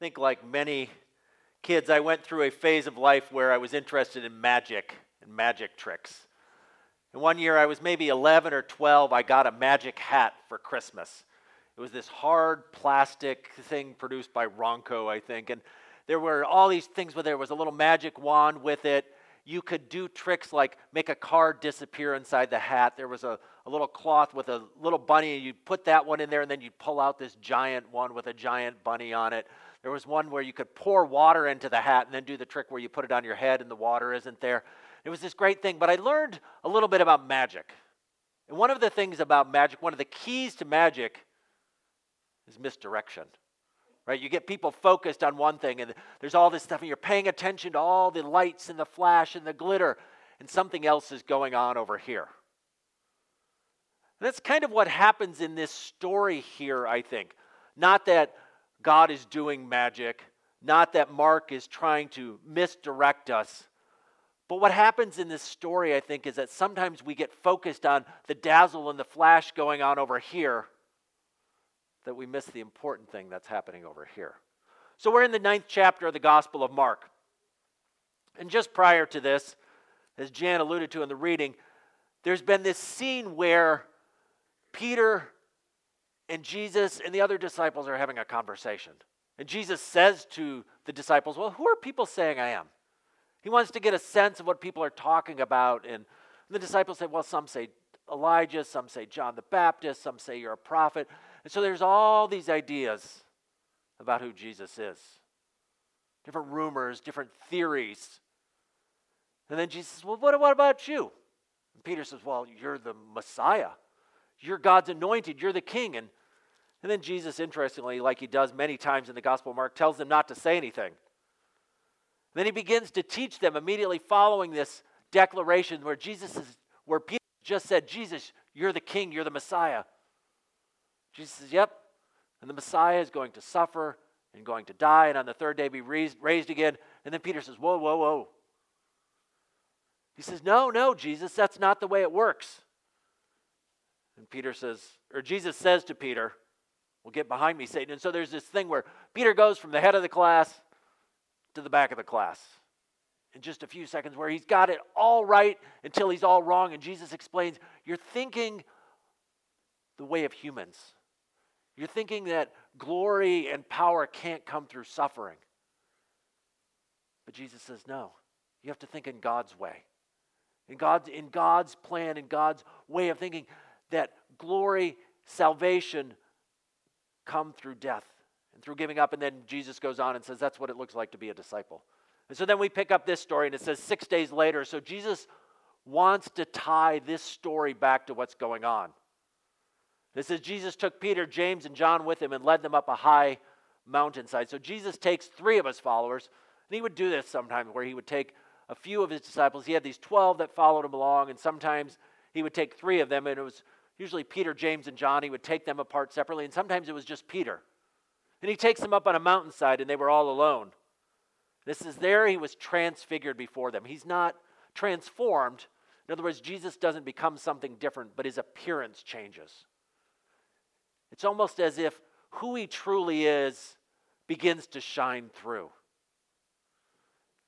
think, like many kids, I went through a phase of life where I was interested in magic and magic tricks. And one year I was maybe 11 or 12, I got a magic hat for Christmas. It was this hard plastic thing produced by Ronco, I think. And there were all these things where there was a little magic wand with it. You could do tricks like make a card disappear inside the hat. There was a, a little cloth with a little bunny, and you'd put that one in there, and then you'd pull out this giant one with a giant bunny on it. There was one where you could pour water into the hat and then do the trick where you put it on your head and the water isn't there. It was this great thing, but I learned a little bit about magic. And one of the things about magic, one of the keys to magic is misdirection. Right? You get people focused on one thing and there's all this stuff and you're paying attention to all the lights and the flash and the glitter and something else is going on over here. And that's kind of what happens in this story here, I think. Not that God is doing magic, not that Mark is trying to misdirect us. But what happens in this story, I think, is that sometimes we get focused on the dazzle and the flash going on over here, that we miss the important thing that's happening over here. So we're in the ninth chapter of the Gospel of Mark. And just prior to this, as Jan alluded to in the reading, there's been this scene where Peter and Jesus and the other disciples are having a conversation. And Jesus says to the disciples, Well, who are people saying I am? He wants to get a sense of what people are talking about. And the disciples say, Well, some say Elijah, some say John the Baptist, some say you're a prophet. And so there's all these ideas about who Jesus is different rumors, different theories. And then Jesus says, Well, what, what about you? And Peter says, Well, you're the Messiah. You're God's anointed. You're the king. And and then Jesus, interestingly, like he does many times in the Gospel of Mark, tells them not to say anything. Then he begins to teach them immediately following this declaration where Jesus is, where Peter just said, Jesus, you're the king, you're the Messiah. Jesus says, Yep. And the Messiah is going to suffer and going to die, and on the third day be raised, raised again. And then Peter says, Whoa, whoa, whoa. He says, No, no, Jesus, that's not the way it works. And Peter says, or Jesus says to Peter, well, get behind me, Satan. And so there's this thing where Peter goes from the head of the class to the back of the class in just a few seconds, where he's got it all right until he's all wrong. And Jesus explains, You're thinking the way of humans. You're thinking that glory and power can't come through suffering. But Jesus says, No. You have to think in God's way. In God's, in God's plan, in God's way of thinking, that glory, salvation, come through death and through giving up. And then Jesus goes on and says, That's what it looks like to be a disciple. And so then we pick up this story, and it says six days later. So Jesus wants to tie this story back to what's going on. It says Jesus took Peter, James, and John with him and led them up a high mountainside. So Jesus takes three of his followers, and he would do this sometimes where he would take a few of his disciples. He had these 12 that followed him along, and sometimes he would take three of them, and it was usually Peter, James, and John. He would take them apart separately, and sometimes it was just Peter. And he takes them up on a mountainside, and they were all alone. This is there he was transfigured before them. He's not transformed. In other words, Jesus doesn't become something different, but his appearance changes. It's almost as if who he truly is begins to shine through.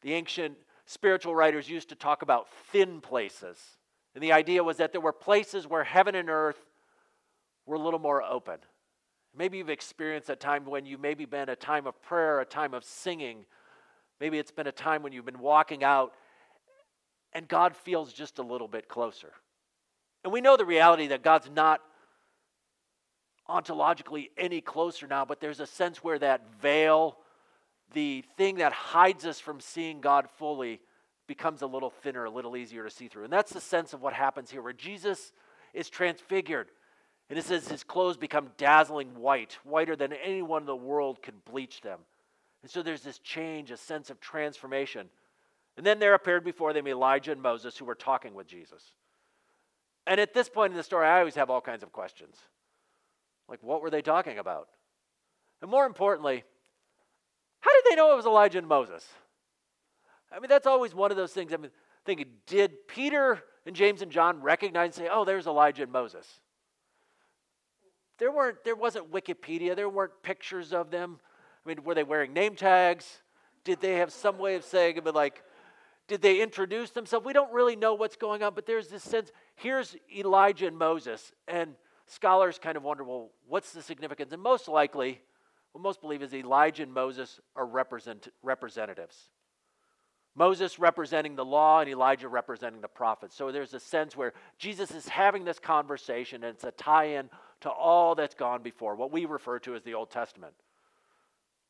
The ancient spiritual writers used to talk about thin places. And the idea was that there were places where heaven and earth were a little more open. Maybe you've experienced a time when you've maybe been a time of prayer, a time of singing. Maybe it's been a time when you've been walking out and God feels just a little bit closer. And we know the reality that God's not ontologically any closer now, but there's a sense where that veil, the thing that hides us from seeing God fully, becomes a little thinner, a little easier to see through. And that's the sense of what happens here, where Jesus is transfigured. And it says his clothes become dazzling white, whiter than anyone in the world could bleach them. And so there's this change, a sense of transformation. And then there appeared before them Elijah and Moses who were talking with Jesus. And at this point in the story, I always have all kinds of questions. Like, what were they talking about? And more importantly, how did they know it was Elijah and Moses? I mean, that's always one of those things. I mean, thinking, did Peter and James and John recognize and say, oh, there's Elijah and Moses? There weren't, there wasn't Wikipedia, there weren't pictures of them. I mean, were they wearing name tags? Did they have some way of saying it, like, did they introduce themselves? We don't really know what's going on, but there's this sense here's Elijah and Moses, and scholars kind of wonder, well, what's the significance? And most likely, what most believe is Elijah and Moses are represent, representatives. Moses representing the law and Elijah representing the prophets. So there's a sense where Jesus is having this conversation, and it's a tie in to all that's gone before, what we refer to as the Old Testament,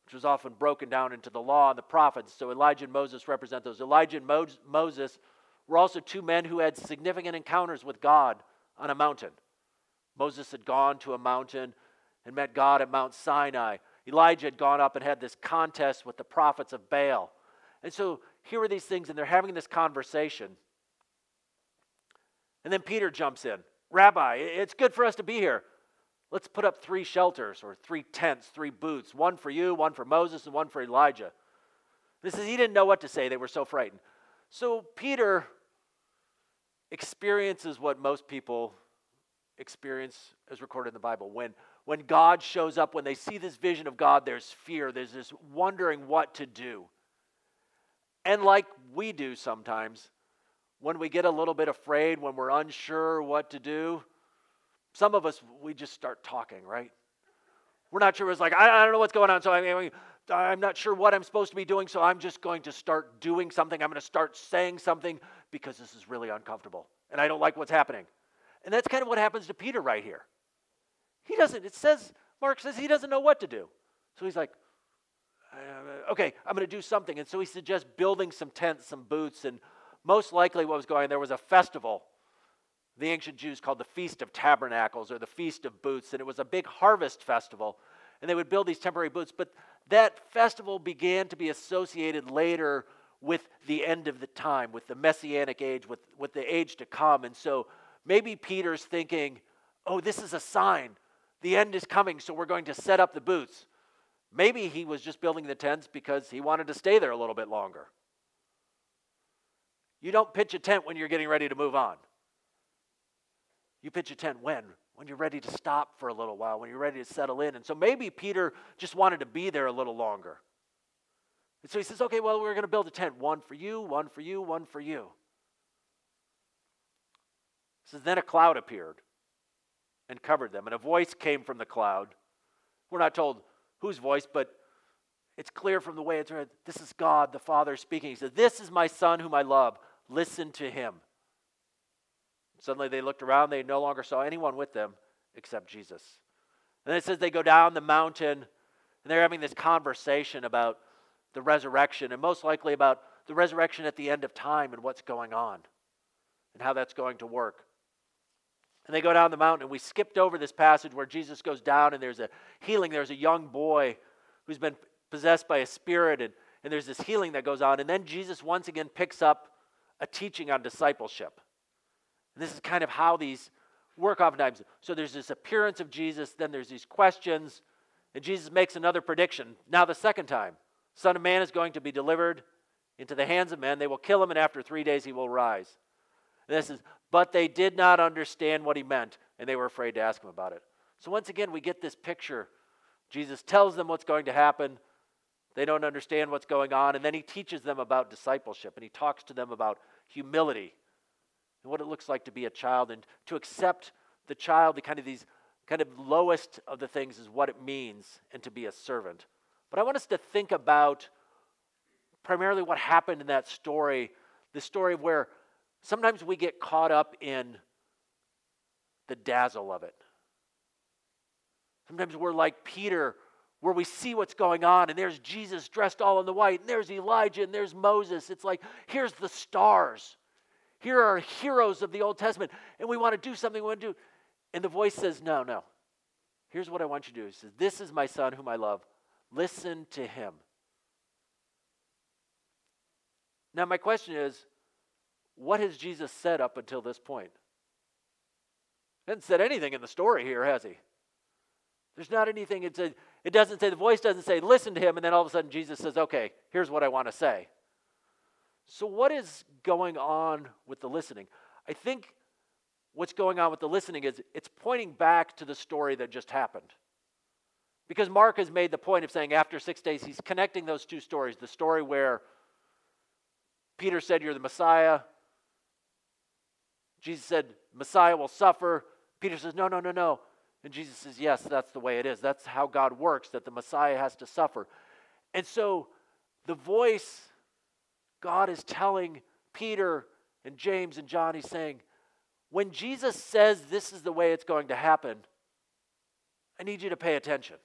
which was often broken down into the law and the prophets. So Elijah and Moses represent those. Elijah and Mo- Moses were also two men who had significant encounters with God on a mountain. Moses had gone to a mountain and met God at Mount Sinai. Elijah had gone up and had this contest with the prophets of Baal. And so here are these things, and they're having this conversation. And then Peter jumps in Rabbi, it's good for us to be here. Let's put up three shelters or three tents, three booths one for you, one for Moses, and one for Elijah. This is, he didn't know what to say. They were so frightened. So Peter experiences what most people experience as recorded in the Bible. When, when God shows up, when they see this vision of God, there's fear, there's this wondering what to do. And like we do sometimes, when we get a little bit afraid, when we're unsure what to do, some of us, we just start talking, right? We're not sure. It's like, I, I don't know what's going on, so I I'm not sure what I'm supposed to be doing, so I'm just going to start doing something. I'm going to start saying something because this is really uncomfortable and I don't like what's happening. And that's kind of what happens to Peter right here. He doesn't, it says, Mark says he doesn't know what to do. So he's like, Uh, okay, I'm going to do something. And so he suggests building some tents, some booths, and most likely what was going on, there was a festival the ancient Jews called the Feast of Tabernacles or the Feast of Booths, and it was a big harvest festival. And they would build these temporary booths, but that festival began to be associated later with the end of the time, with the messianic age, with, with the age to come. And so maybe Peter's thinking, oh, this is a sign. The end is coming, so we're going to set up the booths. Maybe he was just building the tents because he wanted to stay there a little bit longer. You don't pitch a tent when you're getting ready to move on. You pitch a tent when? When you're ready to stop for a little while, when you're ready to settle in. And so maybe Peter just wanted to be there a little longer. And so he says, okay, well, we're going to build a tent. One for you, one for you, one for you. He says, then a cloud appeared and covered them, and a voice came from the cloud. We're not told whose voice, but it's clear from the way it's read. This is God, the Father, speaking. He says, This is my Son whom I love. Listen to him. Suddenly they looked around. They no longer saw anyone with them except Jesus. And it says they go down the mountain and they're having this conversation about the resurrection and most likely about the resurrection at the end of time and what's going on and how that's going to work. And they go down the mountain, and we skipped over this passage where Jesus goes down and there's a healing. There's a young boy who's been possessed by a spirit, and, and there's this healing that goes on. And then Jesus once again picks up a teaching on discipleship. And this is kind of how these work oftentimes. So there's this appearance of Jesus, then there's these questions, and Jesus makes another prediction. Now, the second time, Son of Man is going to be delivered into the hands of men. They will kill him, and after three days he will rise. And this is, but they did not understand what he meant, and they were afraid to ask him about it. So once again, we get this picture. Jesus tells them what's going to happen. They don't understand what's going on, and then he teaches them about discipleship, and he talks to them about humility and what it looks like to be a child and to accept the child, the kind of these kind of lowest of the things is what it means and to be a servant. But I want us to think about primarily what happened in that story, the story of where sometimes we get caught up in the dazzle of it. Sometimes we're like Peter, where we see what's going on, and there's Jesus dressed all in the white, and there's Elijah, and there's Moses. It's like, here's the stars. Here are heroes of the Old Testament, and we want to do something we want to do. And the voice says, No, no. Here's what I want you to do. He says, This is my son whom I love. Listen to him. Now, my question is, what has Jesus said up until this point? He hasn't said anything in the story here, has he? There's not anything. It, says, it doesn't say, the voice doesn't say, listen to him, and then all of a sudden Jesus says, okay, here's what I want to say. So, what is going on with the listening? I think what's going on with the listening is it's pointing back to the story that just happened. Because Mark has made the point of saying after six days, he's connecting those two stories. The story where Peter said, You're the Messiah. Jesus said, Messiah will suffer. Peter says, No, no, no, no. And Jesus says, Yes, that's the way it is. That's how God works, that the Messiah has to suffer. And so the voice God is telling Peter and James and John, he's saying, when Jesus says this is the way it's going to happen, I need you to pay attention.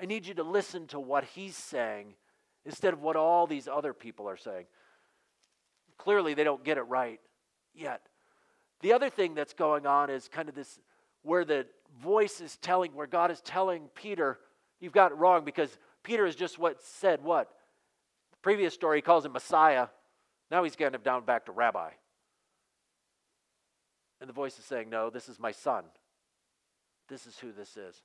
I need you to listen to what he's saying instead of what all these other people are saying. Clearly, they don't get it right yet. The other thing that's going on is kind of this where the voice is telling, where God is telling Peter, you've got it wrong because Peter is just what said what? The previous story, he calls him Messiah. Now he's getting him down back to rabbi. And the voice is saying, No, this is my son. This is who this is.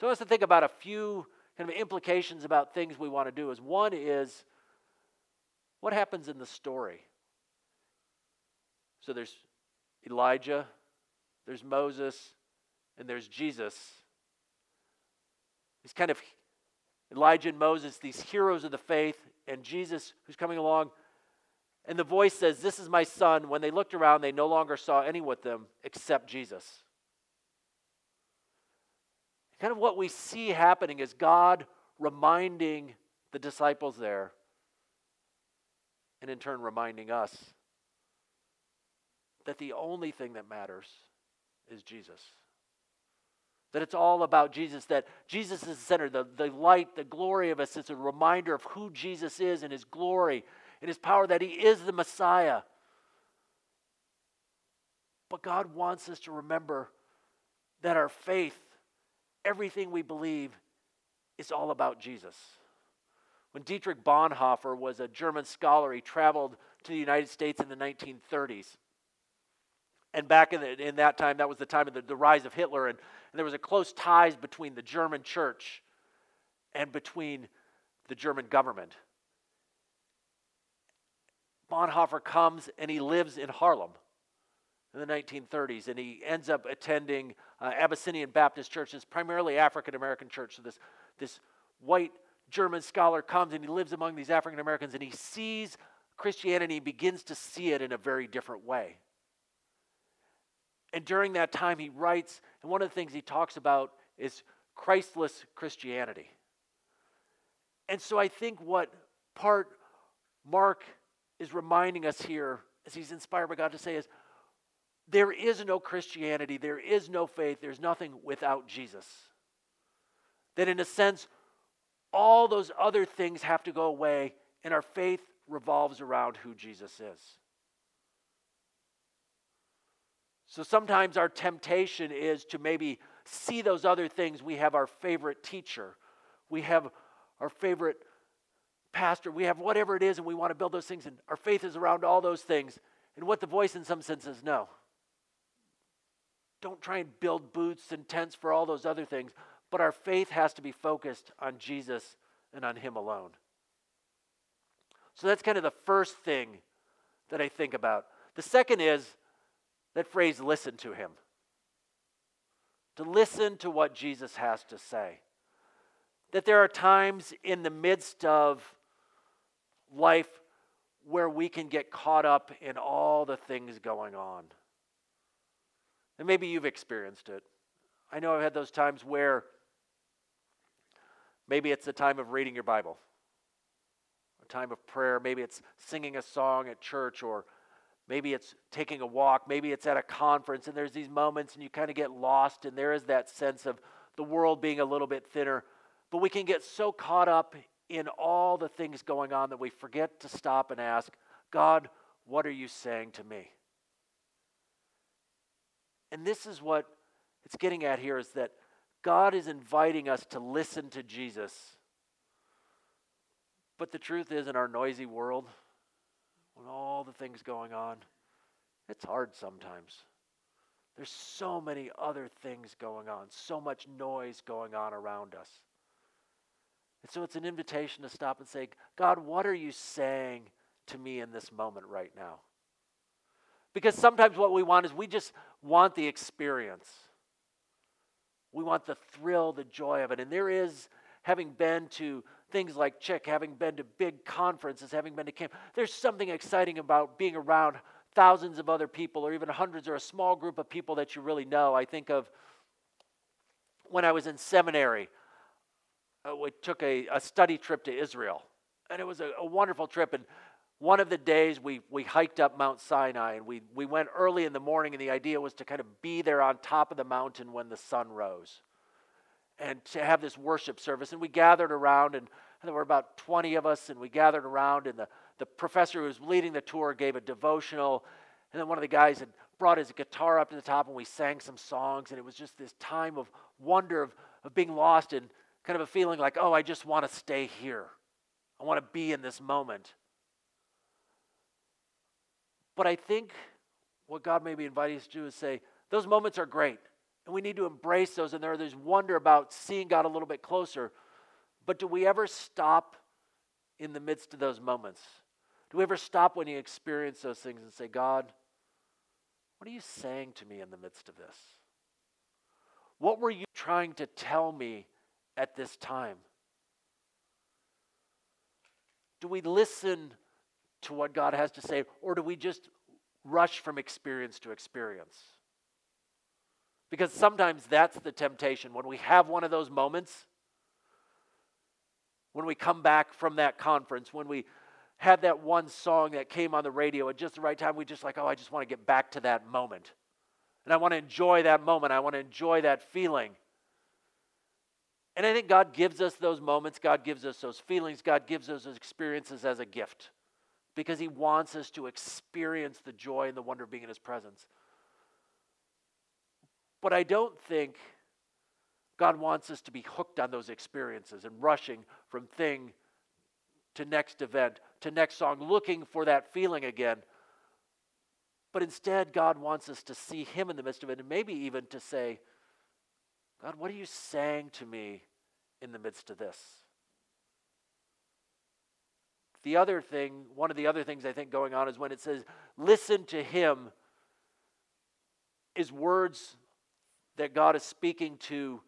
So I want to think about a few kind of implications about things we want to do. Is one is what happens in the story. So there's Elijah, there's Moses, and there's Jesus. These kind of Elijah and Moses, these heroes of the faith, and Jesus who's coming along. And the voice says, This is my son. When they looked around, they no longer saw any with them except Jesus. Kind of what we see happening is God reminding the disciples there, and in turn reminding us that the only thing that matters is Jesus. That it's all about Jesus, that Jesus is the center, the, the light, the glory of us. It's a reminder of who Jesus is and his glory and his power, that he is the Messiah. But God wants us to remember that our faith, everything we believe, is all about Jesus. When Dietrich Bonhoeffer was a German scholar, he traveled to the United States in the 1930s. And back in, the, in that time, that was the time of the, the rise of Hitler, and, and there was a close ties between the German church and between the German government. Bonhoeffer comes and he lives in Harlem in the 1930s, and he ends up attending uh, Abyssinian Baptist Church. It's primarily African American church. So this, this white German scholar comes and he lives among these African Americans, and he sees Christianity, begins to see it in a very different way. And during that time, he writes, and one of the things he talks about is Christless Christianity. And so I think what part Mark is reminding us here, as he's inspired by God to say, is there is no Christianity, there is no faith, there's nothing without Jesus. That in a sense, all those other things have to go away, and our faith revolves around who Jesus is. So sometimes our temptation is to maybe see those other things. We have our favorite teacher, we have our favorite pastor, we have whatever it is, and we want to build those things, and our faith is around all those things. And what the voice, in some sense, is no. Don't try and build booths and tents for all those other things, but our faith has to be focused on Jesus and on Him alone. So that's kind of the first thing that I think about. The second is that phrase, listen to him. To listen to what Jesus has to say. That there are times in the midst of life where we can get caught up in all the things going on. And maybe you've experienced it. I know I've had those times where maybe it's the time of reading your Bible, a time of prayer, maybe it's singing a song at church or Maybe it's taking a walk. Maybe it's at a conference, and there's these moments, and you kind of get lost, and there is that sense of the world being a little bit thinner. But we can get so caught up in all the things going on that we forget to stop and ask, God, what are you saying to me? And this is what it's getting at here is that God is inviting us to listen to Jesus. But the truth is, in our noisy world, when all the things going on, it's hard sometimes. There's so many other things going on, so much noise going on around us. And so it's an invitation to stop and say, God, what are you saying to me in this moment right now? Because sometimes what we want is we just want the experience. We want the thrill, the joy of it. And there is, having been to things like Chick, having been to big conferences, having been to camp, there's something exciting about being around thousands of other people or even hundreds or a small group of people that you really know. I think of when I was in seminary, uh, we took a, a study trip to Israel. And it was a, a wonderful trip. And one of the days we, we hiked up Mount Sinai and we, we went early in the morning, and the idea was to kind of be there on top of the mountain when the sun rose and to have this worship service. And we gathered around, and there were about 20 of us, and we gathered around, and the, the professor who was leading the tour gave a devotional. And then one of the guys had brought his guitar up to the top, and we sang some songs, and it was just this time of wonder of, of being lost and kind of a feeling like, oh, I just want to stay here. I want to be in this moment. But I think what God may be inviting us to do is say, those moments are great. And we need to embrace those. And there, there's wonder about seeing God a little bit closer. But do we ever stop in the midst of those moments? Do we ever stop when you experience those things and say, God, what are you saying to me in the midst of this? What were you trying to tell me at this time? Do we listen to what God has to say, or do we just rush from experience to experience? Because sometimes that's the temptation. When we have one of those moments, when we come back from that conference, when we had that one song that came on the radio at just the right time, we just like, oh, I just want to get back to that moment. And I want to enjoy that moment. I want to enjoy that feeling. And I think God gives us those moments, God gives us those feelings, God gives us those experiences as a gift because He wants us to experience the joy and the wonder of being in His presence. But I don't think God wants us to be hooked on those experiences and rushing from thing to next event to next song, looking for that feeling again. But instead, God wants us to see Him in the midst of it and maybe even to say, God, what are you saying to me in the midst of this? The other thing, one of the other things I think going on is when it says, listen to him, is words that God is speaking to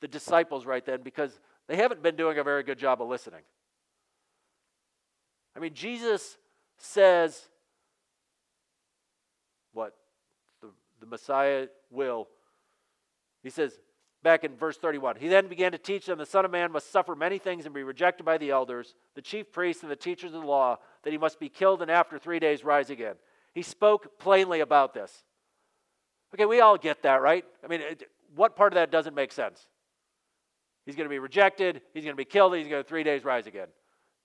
the disciples right then because they haven't been doing a very good job of listening. I mean, Jesus says, what? The, the Messiah will. He says, back in verse 31. He then began to teach them the Son of Man must suffer many things and be rejected by the elders, the chief priests, and the teachers of the law, that he must be killed and after three days rise again. He spoke plainly about this. Okay, we all get that, right? I mean, it, what part of that doesn't make sense? He's going to be rejected, he's going to be killed, he's going to three days rise again.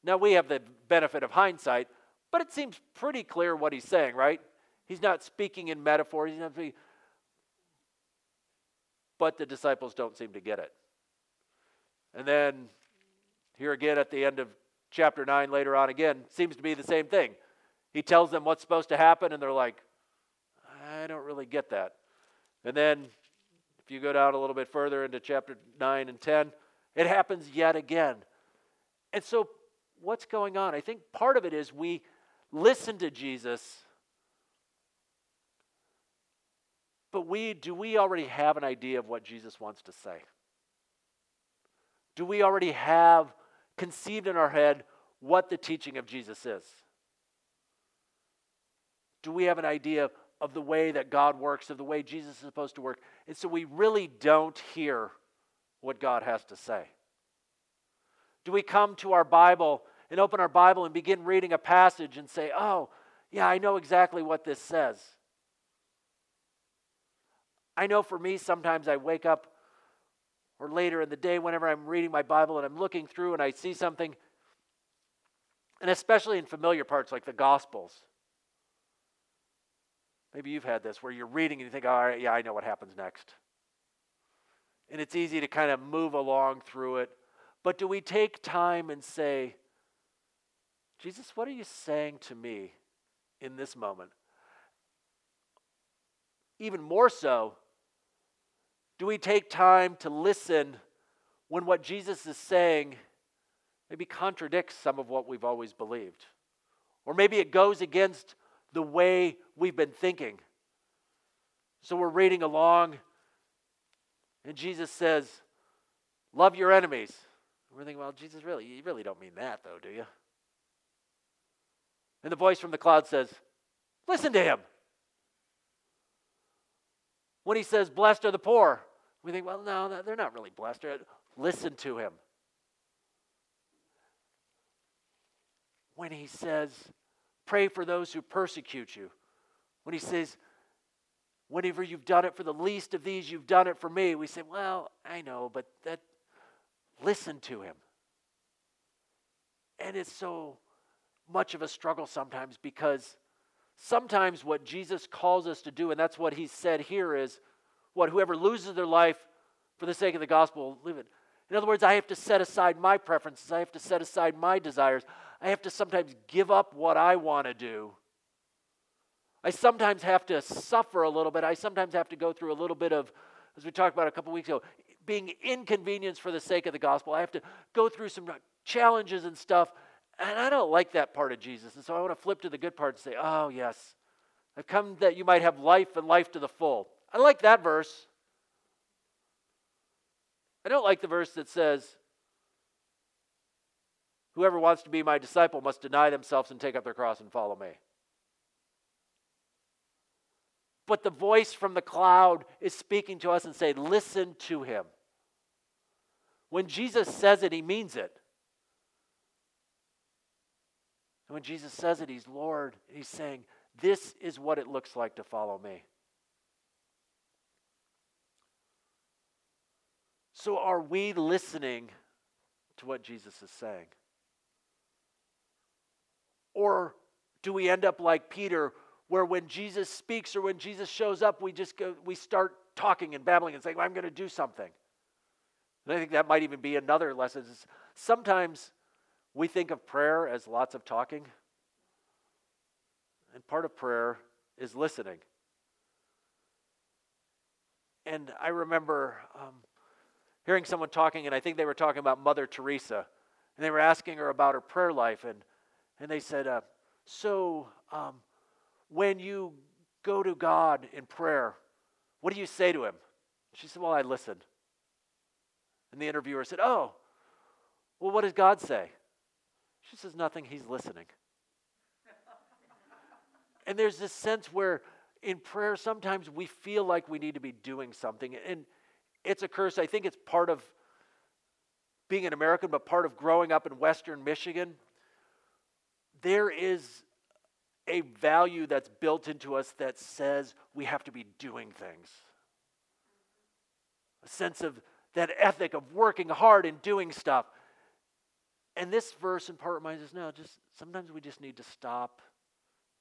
Now we have the benefit of hindsight, but it seems pretty clear what he's saying, right? He's not speaking in metaphor. He's not speaking, but the disciples don't seem to get it. And then here again at the end of chapter 9, later on again, seems to be the same thing. He tells them what's supposed to happen, and they're like, I don't really get that. And then if you go down a little bit further into chapter 9 and 10, it happens yet again. And so, what's going on? I think part of it is we listen to Jesus But we do we already have an idea of what Jesus wants to say? Do we already have conceived in our head what the teaching of Jesus is? Do we have an idea of the way that God works, of the way Jesus is supposed to work? And so we really don't hear what God has to say. Do we come to our Bible and open our Bible and begin reading a passage and say, oh, yeah, I know exactly what this says? I know for me, sometimes I wake up or later in the day whenever I'm reading my Bible and I'm looking through and I see something, and especially in familiar parts like the Gospels. Maybe you've had this where you're reading and you think, all right, yeah, I know what happens next. And it's easy to kind of move along through it. But do we take time and say, Jesus, what are you saying to me in this moment? Even more so, do we take time to listen when what Jesus is saying maybe contradicts some of what we've always believed? Or maybe it goes against the way we've been thinking. So we're reading along And Jesus says, Love your enemies. We're thinking, well, Jesus, really, you really don't mean that, though, do you? And the voice from the cloud says, Listen to him. When he says, Blessed are the poor, we think, well, no, they're not really blessed. Listen to him. When he says, Pray for those who persecute you, when he says, Whenever you've done it for the least of these, you've done it for me, we say, Well, I know, but that, listen to him. And it's so much of a struggle sometimes because sometimes what Jesus calls us to do, and that's what he said here, is what whoever loses their life for the sake of the gospel, live it. In other words, I have to set aside my preferences, I have to set aside my desires, I have to sometimes give up what I want to do. I sometimes have to suffer a little bit. I sometimes have to go through a little bit of, as we talked about a couple weeks ago, being inconvenienced for the sake of the gospel. I have to go through some challenges and stuff and I don't like that part of Jesus. And so I want to flip to the good part and say, oh, yes, I've come that you might have life and life to the full. I like that verse. I don't like the verse that says, Whoever wants to be my disciple must deny themselves and take up their cross and follow me. But the voice from the cloud is speaking to us and saying, Listen to him. When Jesus says it, he means it. And when Jesus says it, he's Lord. He's saying, This is what it looks like to follow me. So, are we listening to what Jesus is saying? Or do we end up like Peter, where when Jesus speaks or when Jesus shows up, we just go, we start talking and babbling and saying, well, I'm going to do something. And I think that might even be another lesson. Sometimes we think of prayer as lots of talking, and part of prayer is listening. And I remember um, hearing someone talking, and I think they were talking about Mother Teresa, and they were asking her about her prayer life, and and they said, uh, "So, um, when you go to God in prayer, what do you say to Him?" She said, "Well, I listen." And the interviewer said, "Oh, well, what does God say?" She says, Nothing, he's listening. and there's this sense where in prayer, sometimes we feel like we need to be doing something. And it's a curse. I think it's part of being an American, but part of growing up in Western Michigan. There is a value that's built into us that says we have to be doing things. A sense of that ethic of working hard and doing stuff. And this verse in part reminds us no, just sometimes we just need to stop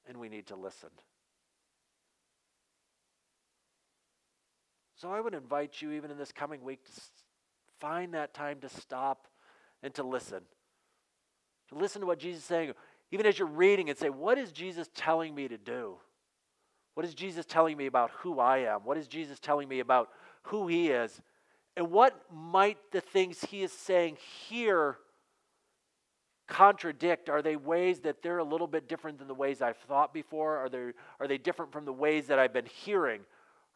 and we need to listen. So I would invite you, even in this coming week, to find that time to stop and to listen. To listen to what Jesus is saying. Even as you're reading and say, What is Jesus telling me to do? What is Jesus telling me about who I am? What is Jesus telling me about who He is? And what might the things He is saying here contradict? Are they ways that they're a little bit different than the ways I've thought before? Are they, are they different from the ways that I've been hearing?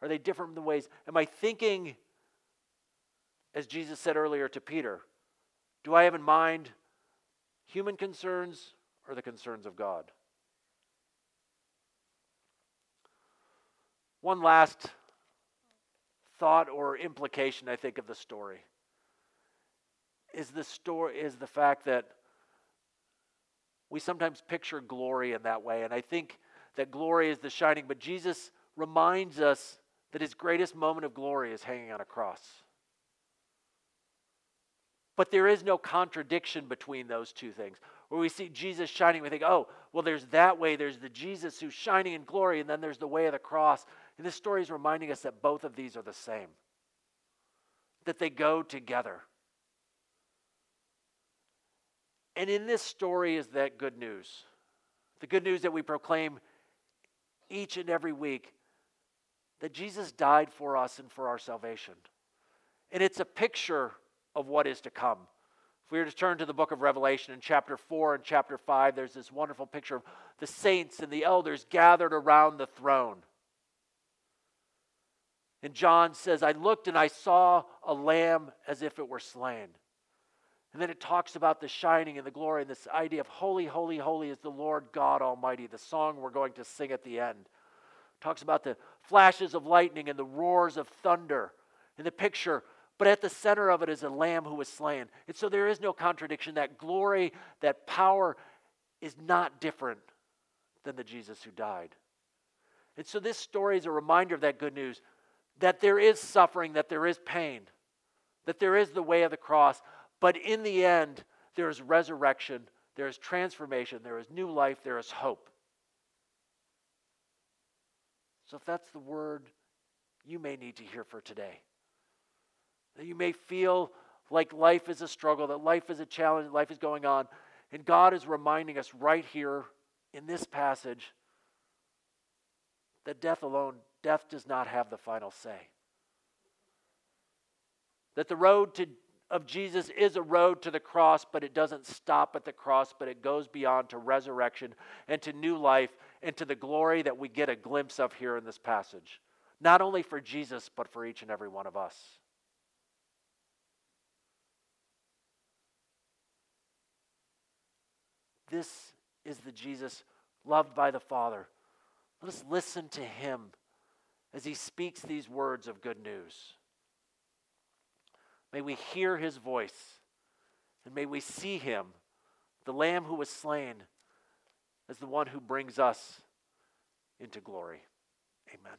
Are they different from the ways? Am I thinking, as Jesus said earlier to Peter, do I have in mind human concerns or the concerns of God? One last thought or implication, I think, of the story is the story is the fact that we sometimes picture glory in that way. And I think that glory is the shining, but Jesus reminds us that his greatest moment of glory is hanging on a cross. But there is no contradiction between those two things. Where we see Jesus shining, we think, oh, well, there's that way. There's the Jesus who's shining in glory, and then there's the way of the cross. And this story is reminding us that both of these are the same, that they go together. And in this story is that good news. The good news that we proclaim each and every week that Jesus died for us and for our salvation. And it's a picture of what is to come. If we were to turn to the book of Revelation in chapter 4 and chapter 5, there's this wonderful picture of the saints and the elders gathered around the throne. And John says, I looked and I saw a lamb as if it were slain. And then it talks about the shining and the glory and this idea of holy, holy, holy is the Lord God Almighty, the song we're going to sing at the end. It talks about the flashes of lightning and the roars of thunder in the picture, but at the center of it is a lamb who was slain. And so there is no contradiction. That glory, that power is not different than the Jesus who died. And so this story is a reminder of that good news that there is suffering, that there is pain, that there is the way of the cross, but in the end, there is resurrection, there is transformation, there is new life, there is hope. So if that's the word you may need to hear for today, that you may feel like life is a struggle, that life is a challenge, life is going on, and God is reminding us right here in this passage that death alone, death does not have the final say. That the road to of Jesus is a road to the cross, but it doesn't stop at the cross, but it goes beyond to resurrection and to new life and to the glory that we get a glimpse of here in this passage. Not only for Jesus, but for each and every one of us. This is the Jesus loved by the Father. Let us listen to him as he speaks these words of good news. May we hear his voice, and may we see him, the Lamb who was slain, as the one who brings us into glory. Amen.